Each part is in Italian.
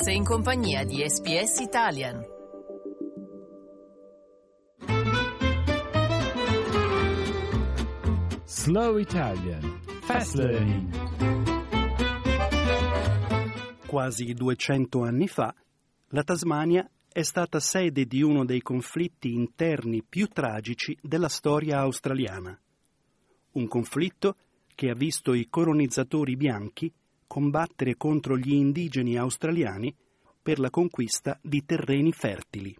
Sei in compagnia di SPS Italian. Slow Italian Fast Learning. Quasi 200 anni fa, la Tasmania è stata sede di uno dei conflitti interni più tragici della storia australiana. Un conflitto che ha visto i colonizzatori bianchi combattere contro gli indigeni australiani per la conquista di terreni fertili.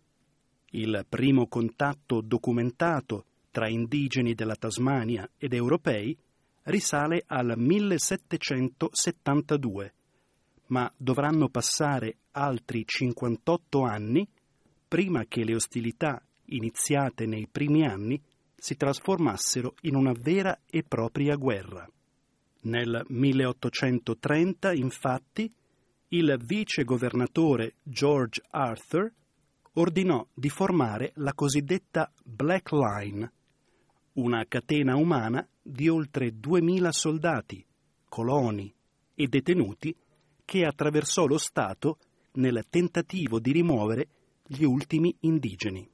Il primo contatto documentato tra indigeni della Tasmania ed europei risale al 1772, ma dovranno passare altri 58 anni prima che le ostilità iniziate nei primi anni si trasformassero in una vera e propria guerra. Nel 1830, infatti, il vice governatore George Arthur ordinò di formare la cosiddetta Black Line, una catena umana di oltre 2000 soldati, coloni e detenuti che attraversò lo Stato nel tentativo di rimuovere gli ultimi indigeni.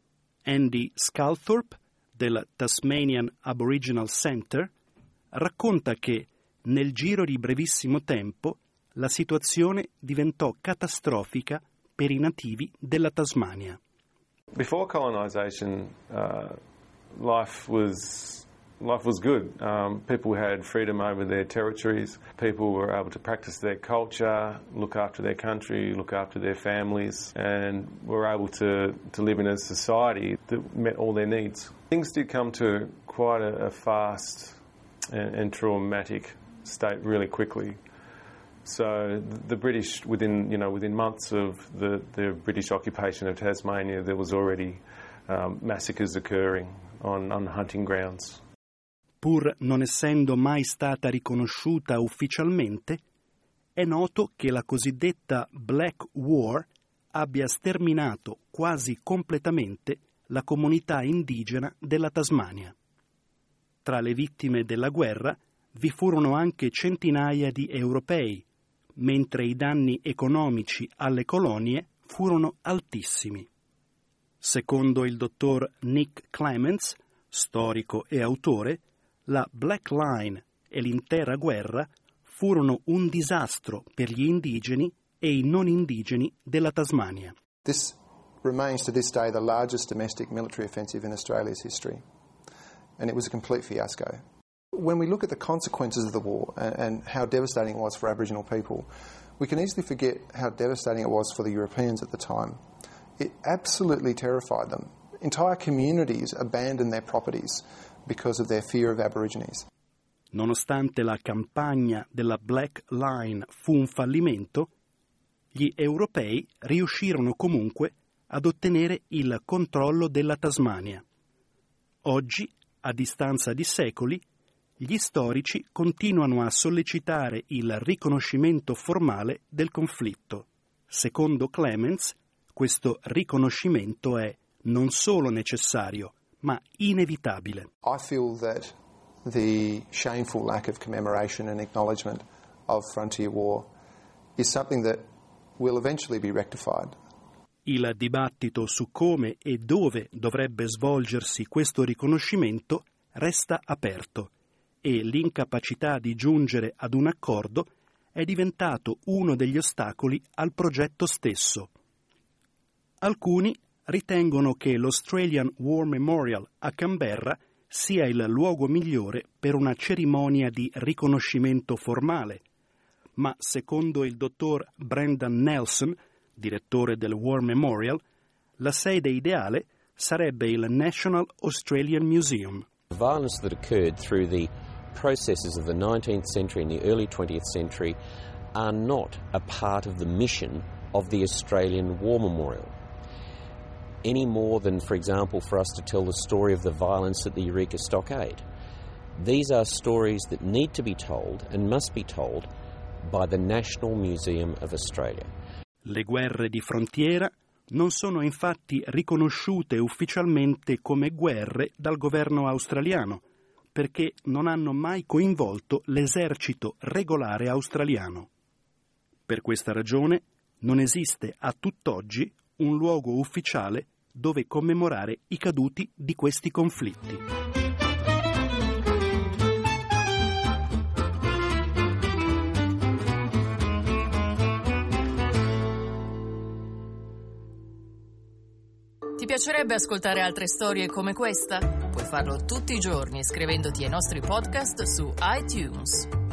Andy Sculthorpe del Tasmanian Aboriginal Center racconta che nel giro di brevissimo tempo la situazione diventò catastrofica per i nativi della Tasmania. Before colonization, uh, life was life was good. Um, people had freedom over their territories. People were able to practice their culture, look after their country, look after their families, and were able to, to live in a society that met all their needs. Things did come to quite a, a fast and, and traumatic state really quickly. So the British, within you know, within months of the, the British occupation of Tasmania, there was already um, massacres occurring on, on hunting grounds. Pur non essendo mai stata riconosciuta ufficialmente, è noto che la cosiddetta Black War abbia sterminato quasi completamente la comunità indigena della Tasmania. Tra le vittime della guerra vi furono anche centinaia di europei, mentre i danni economici alle colonie furono altissimi. Secondo il dottor Nick Clements, storico e autore, la Black Line e l'intera guerra furono un disastro per gli indigeni e i non indigeni della Tasmania. This remains to this day the largest domestic military offensive in Australia's history, and it was a complete fiasco. When we look at the consequences of the war and, and how devastating it was for Aboriginal people, we can easily forget how devastating it was for the Europeans at the time. It absolutely terrified them. Entire communities abandoned their properties because of their fear of Aborigines. Nonostante la campagna della Black Line fu un fallimento, gli europei riuscirono comunque ad ottenere il controllo della Tasmania. Oggi, a distanza di secoli, gli storici continuano a sollecitare il riconoscimento formale del conflitto. Secondo Clemens, questo riconoscimento è non solo necessario, ma inevitabile. I feel that the shameful lack of commemoration and acknowledgement of Frontier War is something that will eventually be rectified. Il dibattito su come e dove dovrebbe svolgersi questo riconoscimento resta aperto e l'incapacità di giungere ad un accordo è diventato uno degli ostacoli al progetto stesso. Alcuni ritengono che l'Australian War Memorial a Canberra sia il luogo migliore per una cerimonia di riconoscimento formale, ma secondo il dottor Brendan Nelson, direttore del War Memorial, la sede ideale sarebbe il National Australian Museum. The violence that occurred through the processes of the 19th century and the early 20th century are not a part of the mission of the Australian War Memorial. Any more than, for example, for us to tell the story of the violence at the Eureka Stockade. These are stories that need to be told and must be told by the National Museum of Australia. Le guerre di frontiera non sono infatti riconosciute ufficialmente come guerre dal governo australiano, perché non hanno mai coinvolto l'esercito regolare australiano. Per questa ragione, non esiste a tutt'oggi un luogo ufficiale dove commemorare i caduti di questi conflitti. Ti piacerebbe ascoltare altre storie come questa? Puoi farlo tutti i giorni iscrivendoti ai nostri podcast su iTunes.